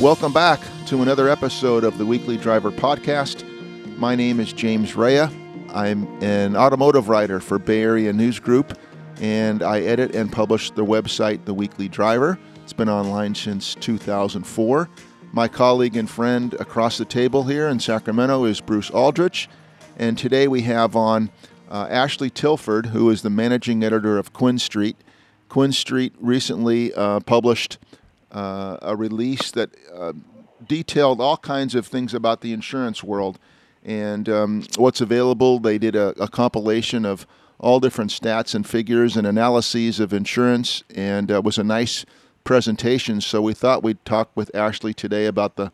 Welcome back to another episode of the Weekly Driver Podcast. My name is James Raia. I'm an automotive writer for Bay Area News Group, and I edit and publish the website The Weekly Driver. It's been online since 2004. My colleague and friend across the table here in Sacramento is Bruce Aldrich, and today we have on uh, Ashlee Tilford, who is the managing editor of QuinStreet. Quinn Street recently uh, published uh, a release that uh, detailed all kinds of things about the insurance world and um, what's available. They did a, a, compilation of all different stats and figures and analyses of insurance, and uh, was a nice presentation. So we thought we'd talk with Ashlee today about the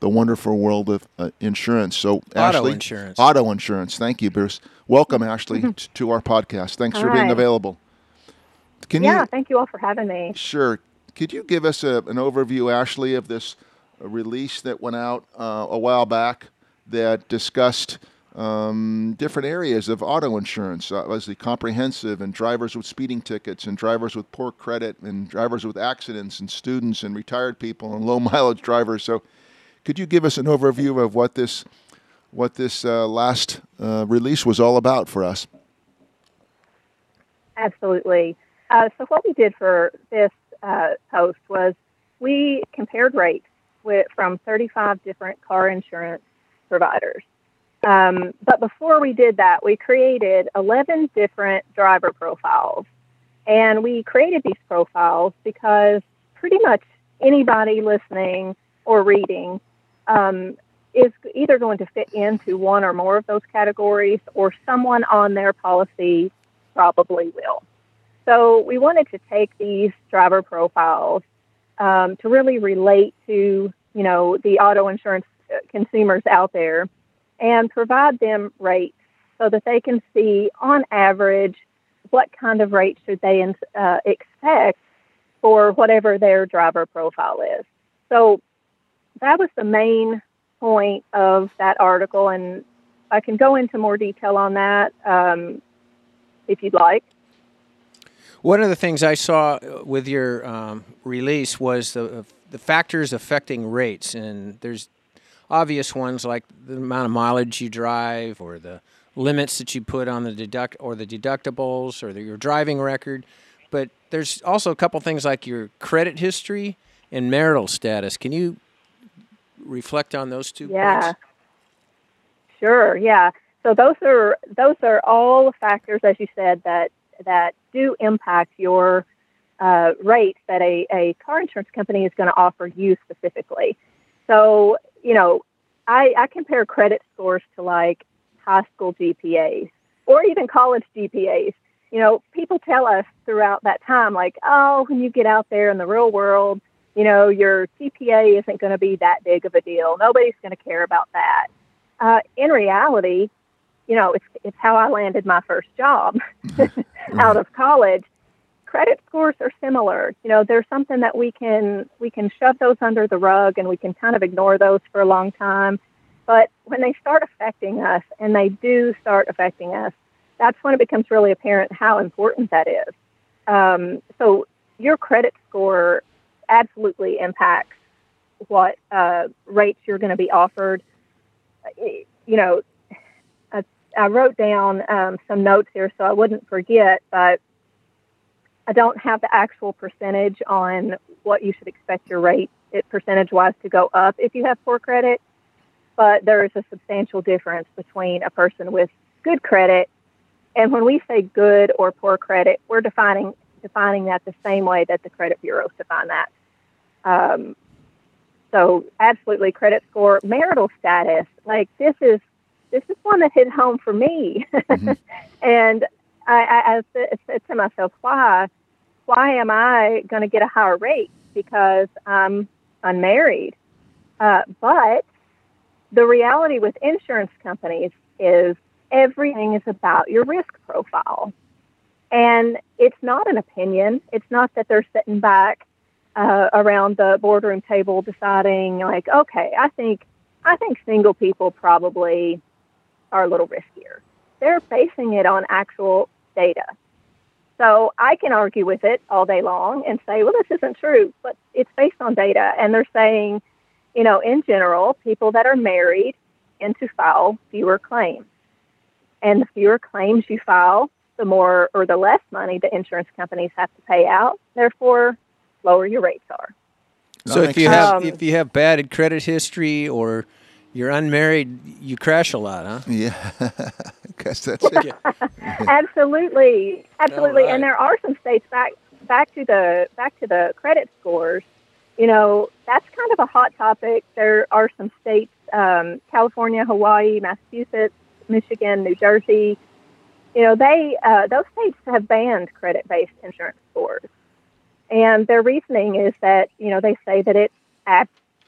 the wonderful world of uh, insurance. So auto Ashlee, insurance, auto insurance. Thank you, Bruce. Welcome, Ashlee, t- to our podcast. Thanks Hi. for being available. Can you yeah, you, thank you all for having me. Sure. Could you give us a, an overview, Ashlee, of this release that went out uh, a while back that discussed um, different areas of auto insurance, uh, the comprehensive, and drivers with speeding tickets, and drivers with poor credit, and drivers with accidents, and students, and retired people, and low mileage drivers. So, could you give us an overview of what this what this uh, last uh, release was all about for us? Absolutely. Uh, so, what we did for this uh, post was we compared rates with, from 35 different car insurance providers. Um, but before we did that, we created 11 different driver profiles. And we created these profiles because pretty much anybody listening or reading um, is either going to fit into one or more of those categories, or someone on their policy probably will. So we wanted to take these driver profiles um, to really relate to, you know, the auto insurance uh, consumers out there and provide them rates so that they can see on average what kind of rate should they uh, expect for whatever their driver profile is. So that was the main point of that article, and I can go into more detail on that um, if you'd like. One of the things I saw with your um, release was the the factors affecting rates, and there's obvious ones like the amount of mileage you drive, or the limits that you put on the deduct or the deductibles, or the, your driving record. But there's also a couple things like your credit history and marital status. Can you reflect on those two yeah. points? Sure. Yeah. So those are those are all factors, as you said, that that do impact your uh, rates that a, a car insurance company is going to offer you specifically. So, you know, I, I compare credit scores to like high school GPAs or even college GPAs. You know, people tell us throughout that time, like, oh, when you get out there in the real world, you know, your GPA isn't going to be that big of a deal. Nobody's going to care about that. Uh, in reality, you know, it's, it's how I landed my first job out of college. Credit scores are similar. You know, there's something that we can we can shove those under the rug and we can kind of ignore those for a long time. But when they start affecting us, and they do start affecting us, that's when it becomes really apparent how important that is. Um, so your credit score absolutely impacts what uh, rates you're going to be offered. You know, I wrote down um, some notes here so I wouldn't forget, but I don't have the actual percentage on what you should expect your rate it percentage wise to go up if you have poor credit. But there is a substantial difference between a person with good credit and when we say good or poor credit, we're defining defining that the same way that the credit bureaus define that. Um, so absolutely credit score, marital status, like this is this is one that hit home for me. Mm-hmm. and I, I, I said to myself, why? Why am I going to get a higher rate? Because I'm unmarried. Uh, but the reality with insurance companies is everything is about your risk profile. And it's not an opinion. It's not that they're sitting back uh, around the boardroom table deciding, like, okay, I think I think single people probably are a little riskier. They're basing it on actual data. So I can argue with it all day long and say, well, this isn't true, but it's based on data. And they're saying, you know, in general, people that are married tend to file fewer claims. And the fewer claims you file, the more or the less money the insurance companies have to pay out. Therefore, lower your rates are. So if you have um, if you have bad credit history or you're unmarried, you crash a lot, huh? Yeah, guess that's it. absolutely, absolutely. Right. And there are some states back back to the back to the credit scores. You know, that's kind of a hot topic. There are some states, um, California, Hawaii, Massachusetts, Michigan, New Jersey. You know, they uh, those states have banned credit-based insurance scores, and their reasoning is that you know they say that it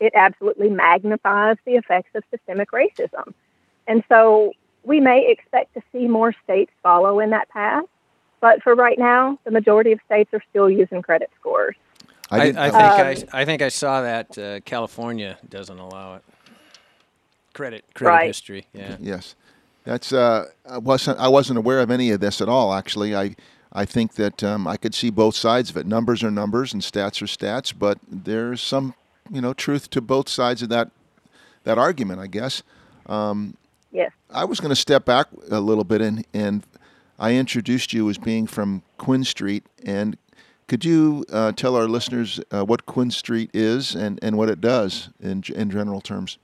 it absolutely magnifies the effects of systemic racism, and so we may expect to see more states follow in that path. But for right now, the majority of states are still using credit scores. I, I, I think um, I, I think I saw that uh, California doesn't allow it. Credit credit right. history, yeah. Yes, that's uh, I wasn't I wasn't aware of any of this at all. Actually, I I think that um, I could see both sides of it. Numbers are numbers and stats are stats, but there's some you know truth to both sides of that that argument, I guess. Um, yes. I was going to step back a little bit and and I introduced you as being from QuinStreet, and could you uh, tell our listeners uh, what QuinStreet is and, and what it does in in general terms?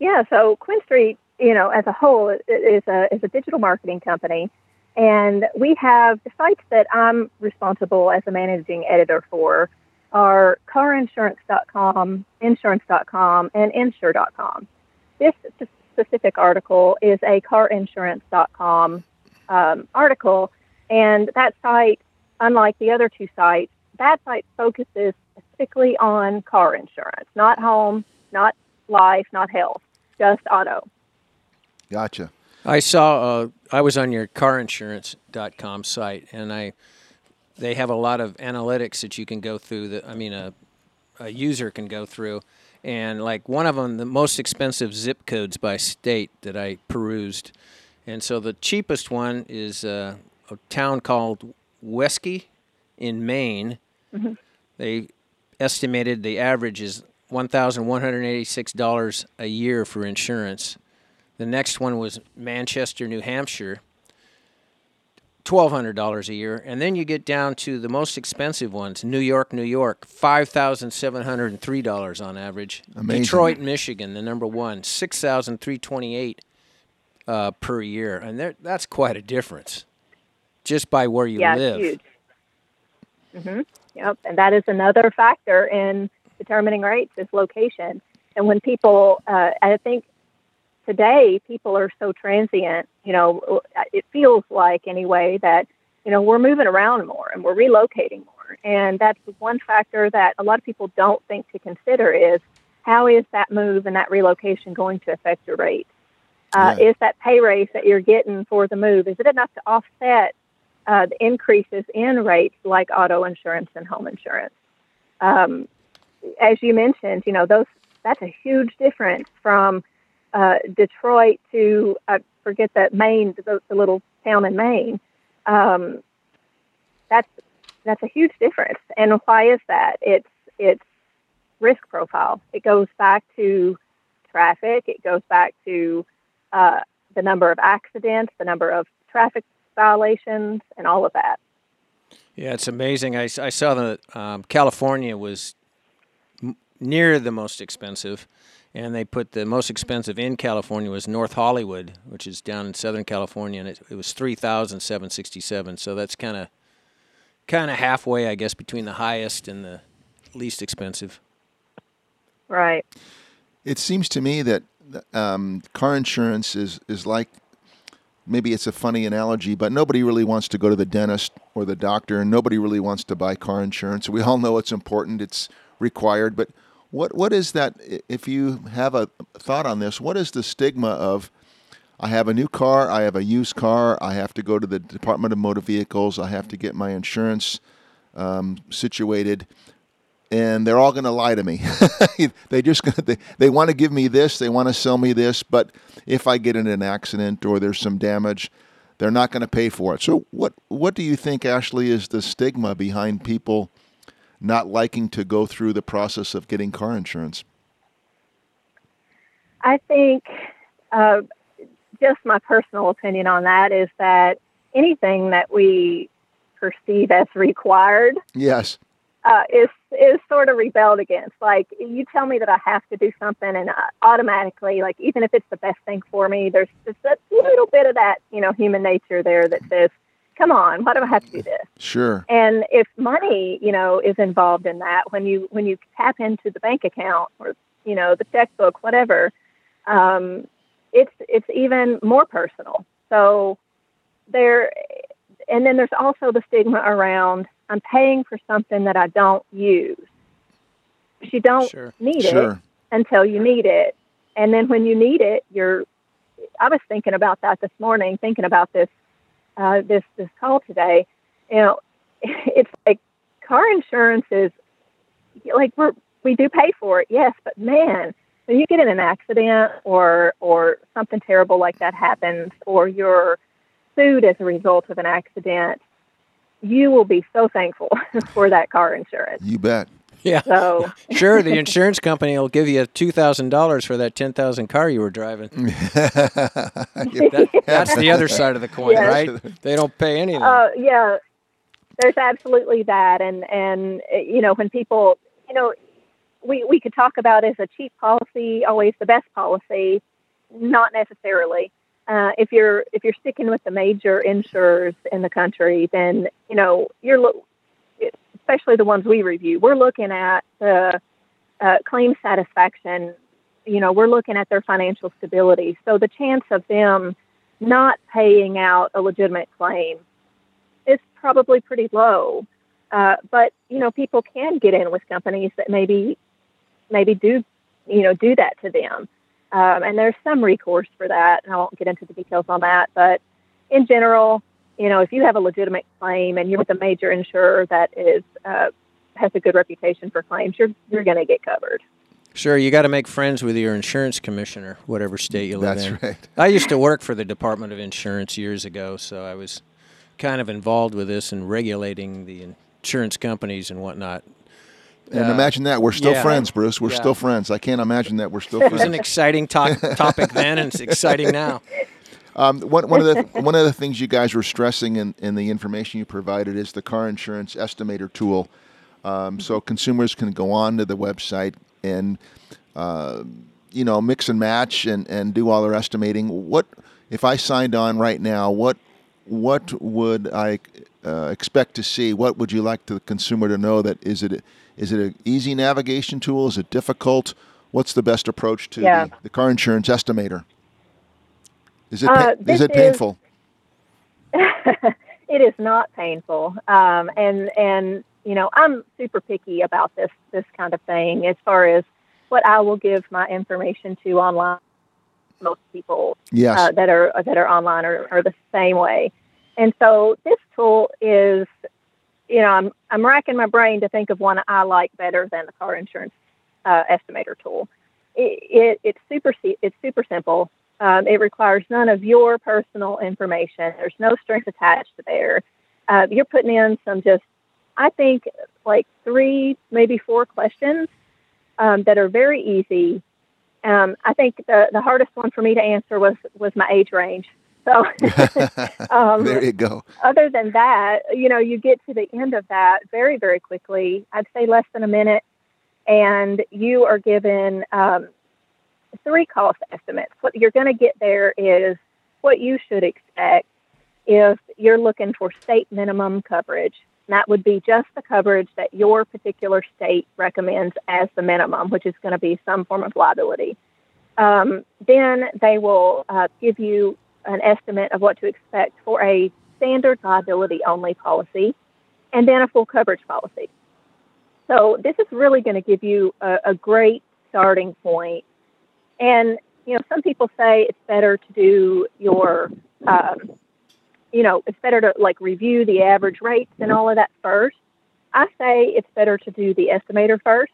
Yeah, so QuinStreet, you know, as a whole, is a is a digital marketing company, and we have the sites that I'm responsible as a managing editor for are carinsurance.com, insurance.com, and insure.com. This specific article is a carinsurance.com um, article, and that site, unlike the other two sites, that site focuses specifically on car insurance, not home, not life, not health, just auto. Gotcha. I saw. Uh, I was on your carinsurance.com site, and I they have a lot of analytics that you can go through. That I mean, a a user can go through, and like one of them, the most expensive zip codes by state that I perused and so the cheapest one is uh, a town called Wesky in Maine. Mm-hmm. They estimated the average is $1,186 a year for insurance. The next one was Manchester, New Hampshire, $1,200 a year. And then you get down to the most expensive ones New York, New York, $5,703 on average. Amazing. Detroit, Michigan, the number one, 6328 uh, per year, and there, that's quite a difference, just by where you yeah, live. huge. Mm-hmm. Yep, and that is another factor in determining rates is location. And when people, uh, I think today people are so transient. You know, it feels like anyway that you know we're moving around more and we're relocating more, and that's one factor that a lot of people don't think to consider is how is that move and that relocation going to affect your rate? Uh, yeah. Is that pay raise that you're getting for the move, is it enough to offset uh, the increases in rates like auto insurance and home insurance? Um, as you mentioned, you know, those that's a huge difference from uh, Detroit to, I forget that Maine, the, the little town in Maine. Um, that's that's a huge difference. And why is that? It's it's risk profile. It goes back to traffic. It goes back to uh, the number of accidents, the number of traffic violations, and all of that. Yeah, it's amazing. I, I saw that um, California was m- near the most expensive, and they put the most expensive in California was North Hollywood, which is down in Southern California, and it, it was three thousand seven sixty seven. So that's kind of kind of halfway, I guess, between the highest and the least expensive. Right. It seems to me that um, car insurance is is like maybe it's a funny analogy, but nobody really wants to go to the dentist or the doctor, and nobody really wants to buy car insurance. We all know it's important; it's required. But what what is that? If you have a thought on this, what is the stigma of? I have a new car. I have a used car. I have to go to the Department of Motor Vehicles. I have to get my insurance um, situated and they're all going to lie to me. they just gonna, they, they want to give me this, they want to sell me this, but if I get in an accident or there's some damage, they're not going to pay for it. So what what do you think Ashlee is the stigma behind people not liking to go through the process of getting car insurance? I think uh, just my personal opinion on that is that anything that we perceive as required Yes. uh, is is sort of rebelled against. Like you tell me that I have to do something, and I automatically, like even if it's the best thing for me, there's just a little bit of that, you know, human nature there that says, "Come on, why do I have to do this?" Sure. And if money, you know, is involved in that, when you when you tap into the bank account or you know the checkbook, whatever, um, it's it's even more personal. So there, and then there's also the stigma around I'm paying for something that I don't use. You don't Sure. need it until you need it, and then when you need it, you're. I was thinking about that this morning, thinking about this uh, this this call today. You know, it's like car insurance is like we're we do pay for it, yes, but man, when you get in an accident or or something terrible like that happens, or you're sued as a result of an accident, you will be so thankful for that car insurance. You bet. Yeah. So Sure, the insurance company will give you two thousand dollars for that ten thousand car you were driving. That, that's the other side of the coin, Yes. right? They don't pay anything. Uh, yeah, there's absolutely that, and and uh, you know when people, you know, we we could talk about is a cheap policy always the best policy? Not necessarily. Uh, if you're if you're sticking with the major insurers in the country, then you know you're lo- especially the ones we review. We're looking at the uh, claim satisfaction. You know, we're looking at their financial stability. So the chance of them not paying out a legitimate claim is probably pretty low. Uh, but you know, people can get in with companies that maybe maybe do you know do that to them, um, and there's some recourse for that. And I won't get into the details on that, but in general, you know, if you have a legitimate claim and you're with a major insurer that is uh, has a good reputation for claims, you're you're going to get covered. Sure, you got to make friends with your insurance commissioner, whatever state you live That's in. right. I used to work for the Department of Insurance years ago, so I was kind of involved with this and regulating the insurance companies and whatnot. And Uh, imagine that we're still yeah. friends, Bruce. We're Yeah. still friends. I can't imagine that we're still friends. It was an exciting to- topic then, and it's exciting now. Um, one, one of the one of the things you guys were stressing in, in the information you provided is the car insurance estimator tool. Um, so consumers can go on to the website and uh, you know mix and match and, and do all their estimating. What if I signed on right now? What what would I uh, expect to see? What would you like the consumer to know? That is it is it an easy navigation tool? Is it difficult? What's the best approach to Yeah. the, the car insurance estimator? Is it Uh, is it is- painful? it is not painful. Um, and and you know, I'm super picky about this this kind of thing as far as what I will give my information to online. Most people Yes. uh, that are that are online are, are the same way. And so this tool is, you know, I'm I'm racking my brain to think of one I like better than the car insurance uh, estimator tool. It, it, it's super it's super simple. Um, it requires none of your personal information. There's no strings attached to there. Uh, you're putting in some just, I think, like three, maybe four questions um, that are very easy. Um, I think the, the hardest one for me to answer was was my age range. So, um, there you go. other than that, you know, you get to the end of that very, very quickly. I'd say less than a minute, and you are given um, three cost estimates. What you're going to get there is what you should expect if you're looking for state minimum coverage. That would be just the coverage that your particular state recommends as the minimum, which is going to be some form of liability. Um, then they will uh, give you an estimate of what to expect for a standard liability only policy and then a full coverage policy. So this is really going to give you a, a great starting point. And, you know, some people say it's better to do your, um, you know, it's better to like review the average rates and all of that first. I say it's better to do the estimator first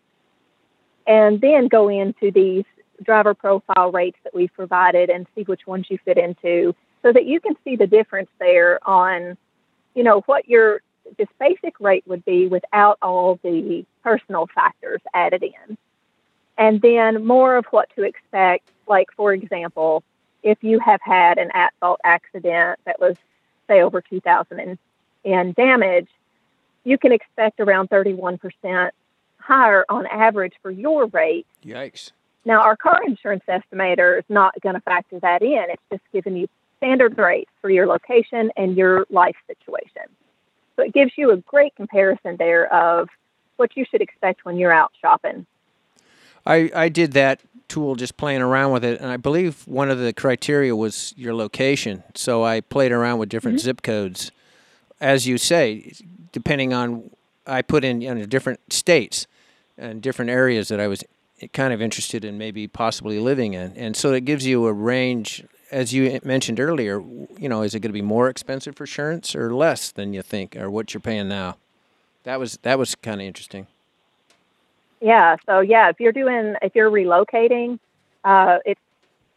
and then go into these driver profile rates that we've provided and see which ones you fit into so that you can see the difference there on, you know, what your this basic rate would be without all the personal factors added in. And then more of what to expect like for example, if you have had an at-fault accident that was say over 2,000 in, in damage, you can expect around 31% higher on average for your rate. Yikes. Now, our car insurance estimator is not going to factor that in. It's just giving you standard rates for your location and your life situation. So it gives you a great comparison there of what you should expect when you're out shopping. I, I did that tool just playing around with it, and I believe one of the criteria was your location. So I played around with different mm-hmm. zip codes. As you say, depending on, I put in you know, different states and different areas that I was kind of interested in maybe possibly living in. And so it gives you a range, as you mentioned earlier, you know, is it going to be more expensive for insurance or less than you think or what you're paying now? That was that was kind of interesting. Yeah. So yeah, if you're doing if you're relocating, uh, it's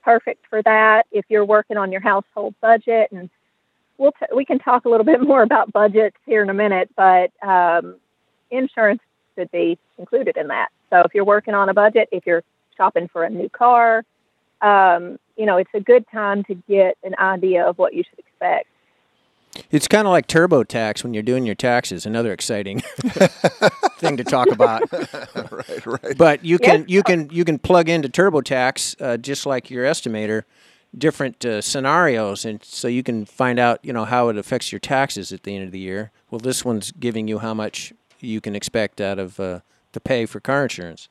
perfect for that. If you're working on your household budget, and we'll t- we can talk a little bit more about budgets here in a minute, but um, insurance should be included in that. So if you're working on a budget, if you're shopping for a new car, um, you know, it's a good time to get an idea of what you should expect. It's kind of like TurboTax when you're doing your taxes. Another exciting thing to talk about. right, right. But you can you can you can plug into TurboTax uh, just like your estimator, different uh, scenarios, and so you can find out you know how it affects your taxes at the end of the year. Well, this one's giving you how much you can expect out of uh, to pay for car insurance.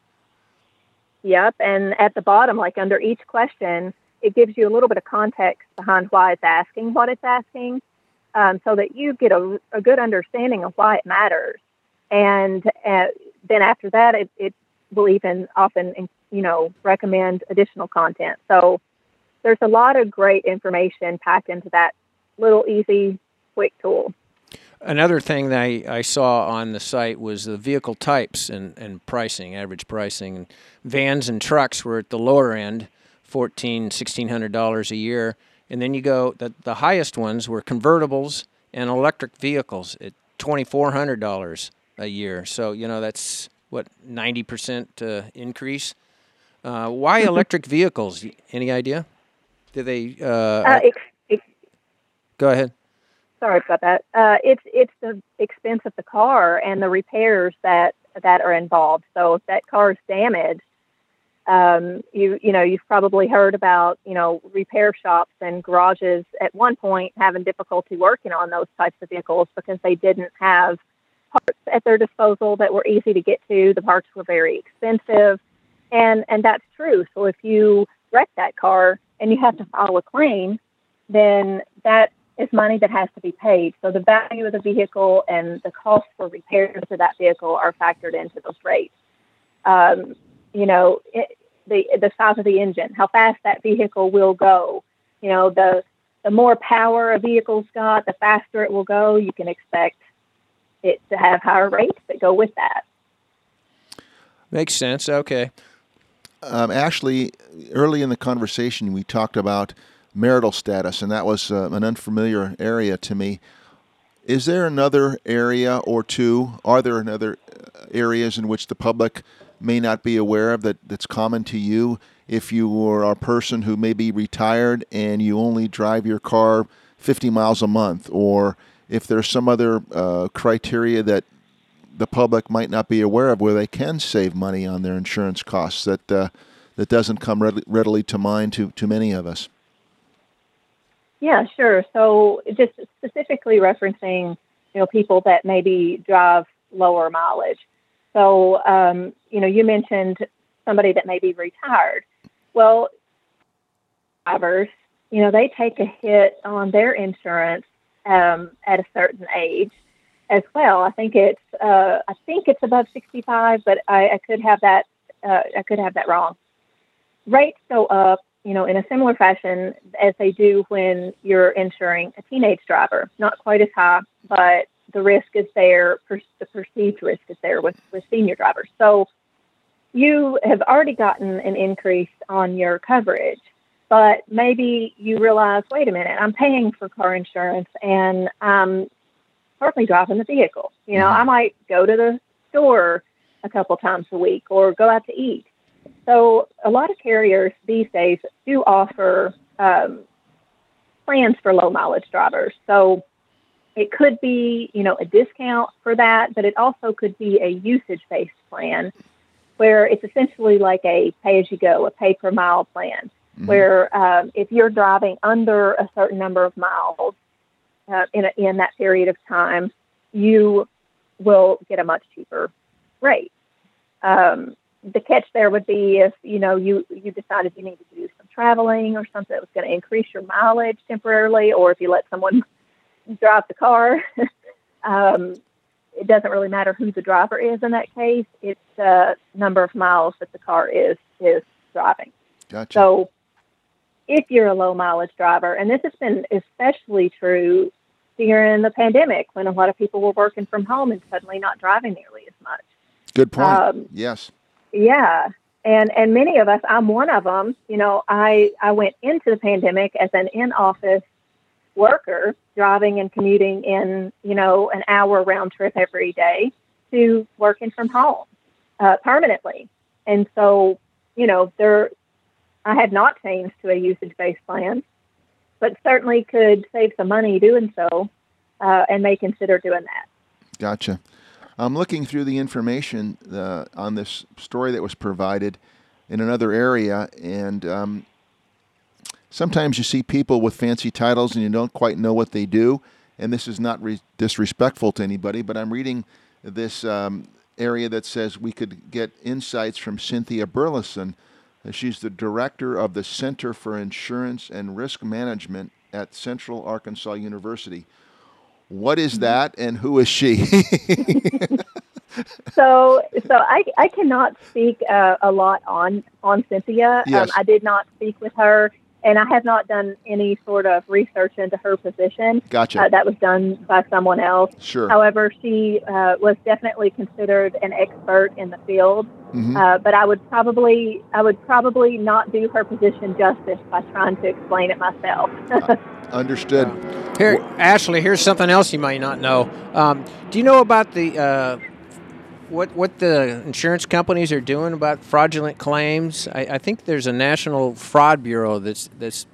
Yep, and at the bottom, like under each question, it gives you a little bit of context behind why it's asking what it's asking um, so that you get a, a, good understanding of why it matters. And uh, then after that, it, it will even often, you know, recommend additional content. So there's a lot of great information packed into that little easy, quick tool. Another thing that I, I saw on the site was the vehicle types and, and pricing, average pricing. Vans and trucks were at the lower end, fourteen, sixteen hundred dollars a year and then you go the the highest ones were convertibles and electric vehicles at twenty four hundred dollars a year. So you know that's what ninety percent uh, increase. Uh, why electric vehicles? Any idea? Do they? Uh, uh ex- ex- go ahead. Sorry about that. Uh, it's it's the expense of the car and the repairs that that are involved. So if that car is damaged, um, you you know you've probably heard about you know repair shops and garages at one point having difficulty working on those types of vehicles because they didn't have parts at their disposal that were easy to get to. The parts were very expensive, and and that's true. So if you wreck that car and you have to file a claim, then that is money that has to be paid. So the value of the vehicle and the cost for repairs to that vehicle are factored into those rates. Um, you know, it, the the size of the engine, how fast that vehicle will go. You know, the the more power a vehicle's got, the faster it will go. You can expect it to have higher rates that go with that. Makes sense. Okay. Um, Ashlee, early in the conversation, we talked about marital status, and that was uh, an unfamiliar area to me. Is there another area or two? Are there another uh, areas in which the public may not be aware of that that's common to you if you are a person who may be retired and you only drive your car 50 miles a month or if there's some other uh, criteria that the public might not be aware of where they can save money on their insurance costs that uh, that doesn't come readily, to mind to, to many of us. Yeah, sure. So just specifically referencing, you know, people that maybe drive lower mileage. So, um, you know, you mentioned somebody that may be retired. Well, drivers, you know, they take a hit on their insurance um, at a certain age as well. I think it's uh, I think it's above 65, but I, I could have that uh, I could have that wrong. Rates go up, you know, in a similar fashion as they do when you're insuring a teenage driver. Not quite as high, but the risk is there, per, the perceived risk is there with, with senior drivers. So you have already gotten an increase on your coverage, but maybe you realize, wait a minute, I'm paying for car insurance and I'm partly driving the vehicle. You know. I might go to the store a couple times a week or go out to eat. so a lot of carriers these days do offer um, plans for low mileage drivers. So it could be, you know, a discount for that, but it also could be a usage based plan where it's essentially like a pay as you go, a pay per mile plan, mm-hmm. where um, if you're driving under a certain number of miles uh, in, a, in that period of time, you will get a much cheaper rate. Um, the catch there would be if you know you you decided you needed to do some traveling or something that was going to increase your mileage temporarily, or if you let someone drive the car. um, it doesn't really matter who the driver is in that case. It's the number of miles that the car is is driving. Gotcha. So if you're a low mileage driver, and this has been especially true during the pandemic when a lot of people were working from home and suddenly not driving nearly as much. Good point. Um, yes. Yeah. And and many of us, I'm one of them. You know, I I went into the pandemic as an in office worker, driving and commuting in you know an hour round trip every day to working from home uh, permanently. And so, you know, there I had not changed to a usage based plan, but certainly could save some money doing so, uh, and may consider doing that. Gotcha. I'm looking through the information uh, on this story that was provided in another area, and um, sometimes you see people with fancy titles and you don't quite know what they do. And this is not re- disrespectful to anybody, but I'm reading this um, area that says we could get insights from Cynthia Burleson. She's the director of the Center for Insurance and Risk Management at Central Arkansas University. What is mm-hmm. that, and who is she? so, so I, I cannot speak uh, a lot on on Cynthia. Yes. Um, I did not speak with her, and I have not done any sort of research into her position. Gotcha. Uh, that was done by someone else. Sure. However, she uh, was definitely considered an expert in the field. Mm-hmm. Uh, but I would probably I would probably not do her position justice by trying to explain it myself. Uh, understood. Here, Ashlee, here's something else you might not know. Um, do you know about the uh, what what the insurance companies are doing about fraudulent claims? I, I think there's a national fraud bureau that's that's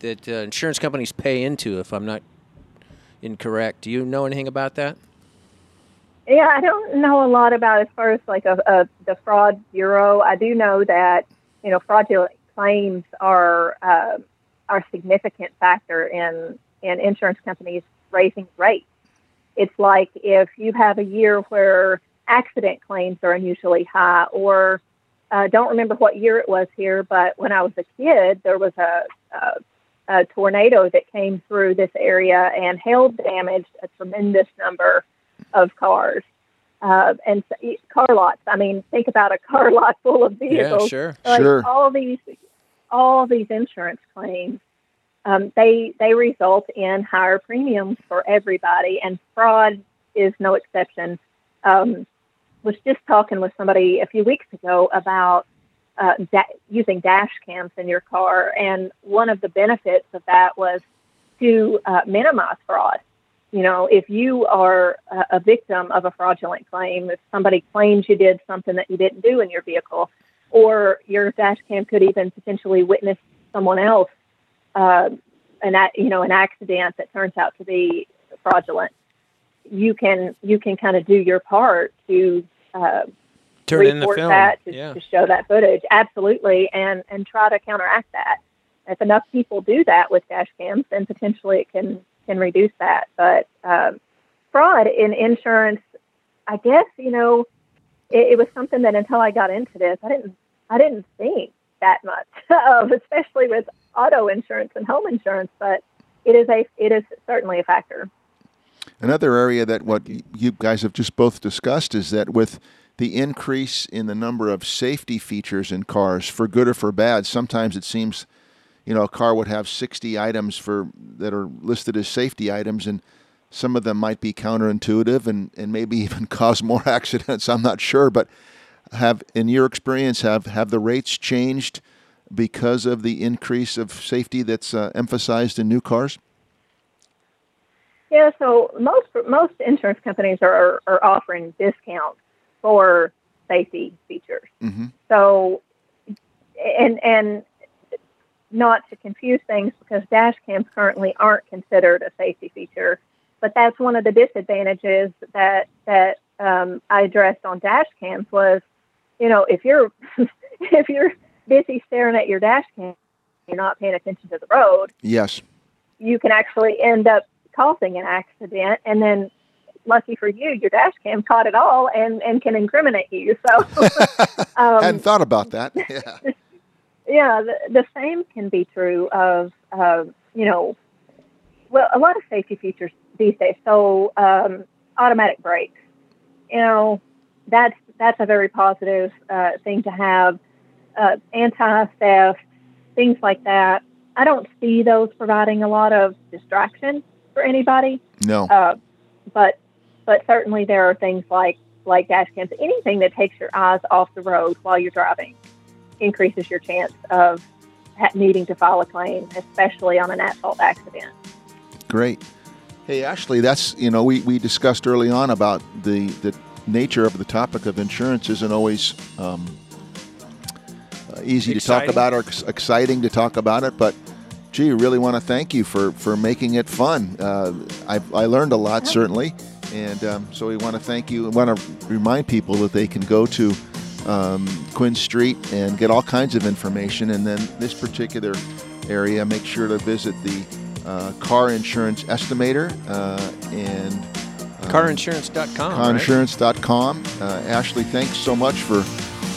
that uh, insurance companies pay into. If I'm not incorrect, do you know anything about that? Yeah, I don't know a lot about as far as like a, a the fraud bureau. I do know that you know fraudulent claims are. Uh, are significant factor in in insurance companies raising rates. It's like if you have a year where accident claims are unusually high, or uh, don't remember what year it was here, but when I was a kid, there was a, a, a tornado that came through this area and hail damaged a tremendous number of cars. Uh, and car lots. I mean, think about a car lot full of vehicles. Yeah, sure, like sure. All these all these insurance claims, um, they they result in higher premiums for everybody, and fraud is no exception. Um, was just talking with somebody a few weeks ago about uh, da- using dash cams in your car, and one of the benefits of that was to uh, minimize fraud. You know, if you are a, a victim of a fraudulent claim, if somebody claims you did something that you didn't do in your vehicle, or your dash cam could even potentially witness someone else, uh, an you know an accident that turns out to be fraudulent, you can you can kind of do your part to uh, turn in the film that to, yeah. to show that footage absolutely and and try to counteract that. If enough people do that with dash cams, then potentially it can can reduce that. But um, fraud in insurance, I guess you know it, it was something that until I got into this, I didn't I didn't think that much of, especially with auto insurance and home insurance. But it is a it is certainly a factor. Another area that what you guys have just both discussed is that with the increase in the number of safety features in cars, for good or for bad, sometimes it seems, you know, a car would have 60 items for that are listed as safety items, and some of them might be counterintuitive and, and maybe even cause more accidents. I'm not sure, but have in your experience have have the rates changed because of the increase of safety that's uh, emphasized in new cars? Yeah, so most most insurance companies are are offering discounts for safety features. Mm-hmm. So, and and not to confuse things because dash cams currently aren't considered a safety feature, but that's one of the disadvantages that that um, I addressed on dash cams was, you know, if you're if you're busy staring at your dash cam, you're not paying attention to the road. Yes. You can actually end up causing an accident, and then lucky for you, your dash cam caught it all and, and can incriminate you. So, um, hadn't thought about that. Yeah, yeah. The, the same can be true of uh, you know, well, a lot of safety features these days. So, um, automatic brakes. You know, that's that's a very positive uh, thing to have. Uh, anti-theft, things like that. I don't see those providing a lot of distraction for anybody. No. Uh, but but certainly there are things like like dash cams. Anything that takes your eyes off the road while you're driving increases your chance of needing to file a claim, especially on an at-fault accident. Great. Hey Ashlee, that's you know we, we discussed early on about the the nature of the topic of insurance isn't always um, uh, easy exciting. to talk about or exciting to talk about it, but gee, really want to thank you for for making it fun. Uh, I I learned a lot certainly. And um, so we want to thank you. I want to remind people that they can go to um, QuinStreet and get all kinds of information. And then this particular area, make sure to visit the uh, car insurance estimator uh, and um, carinsurance.com. Carinsurance.com. Right? Uh, Ashlee, thanks so much for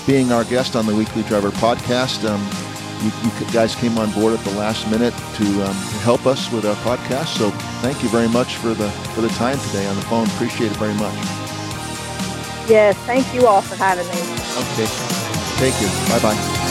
being our guest on the Weekly Driver podcast. Um, you, you, guys came on board at the last minute to um, help us with our podcast. So thank you very much for the for the time today on the phone. Appreciate it very much. Yes, thank you all for having me. Okay. Thank you. Bye bye.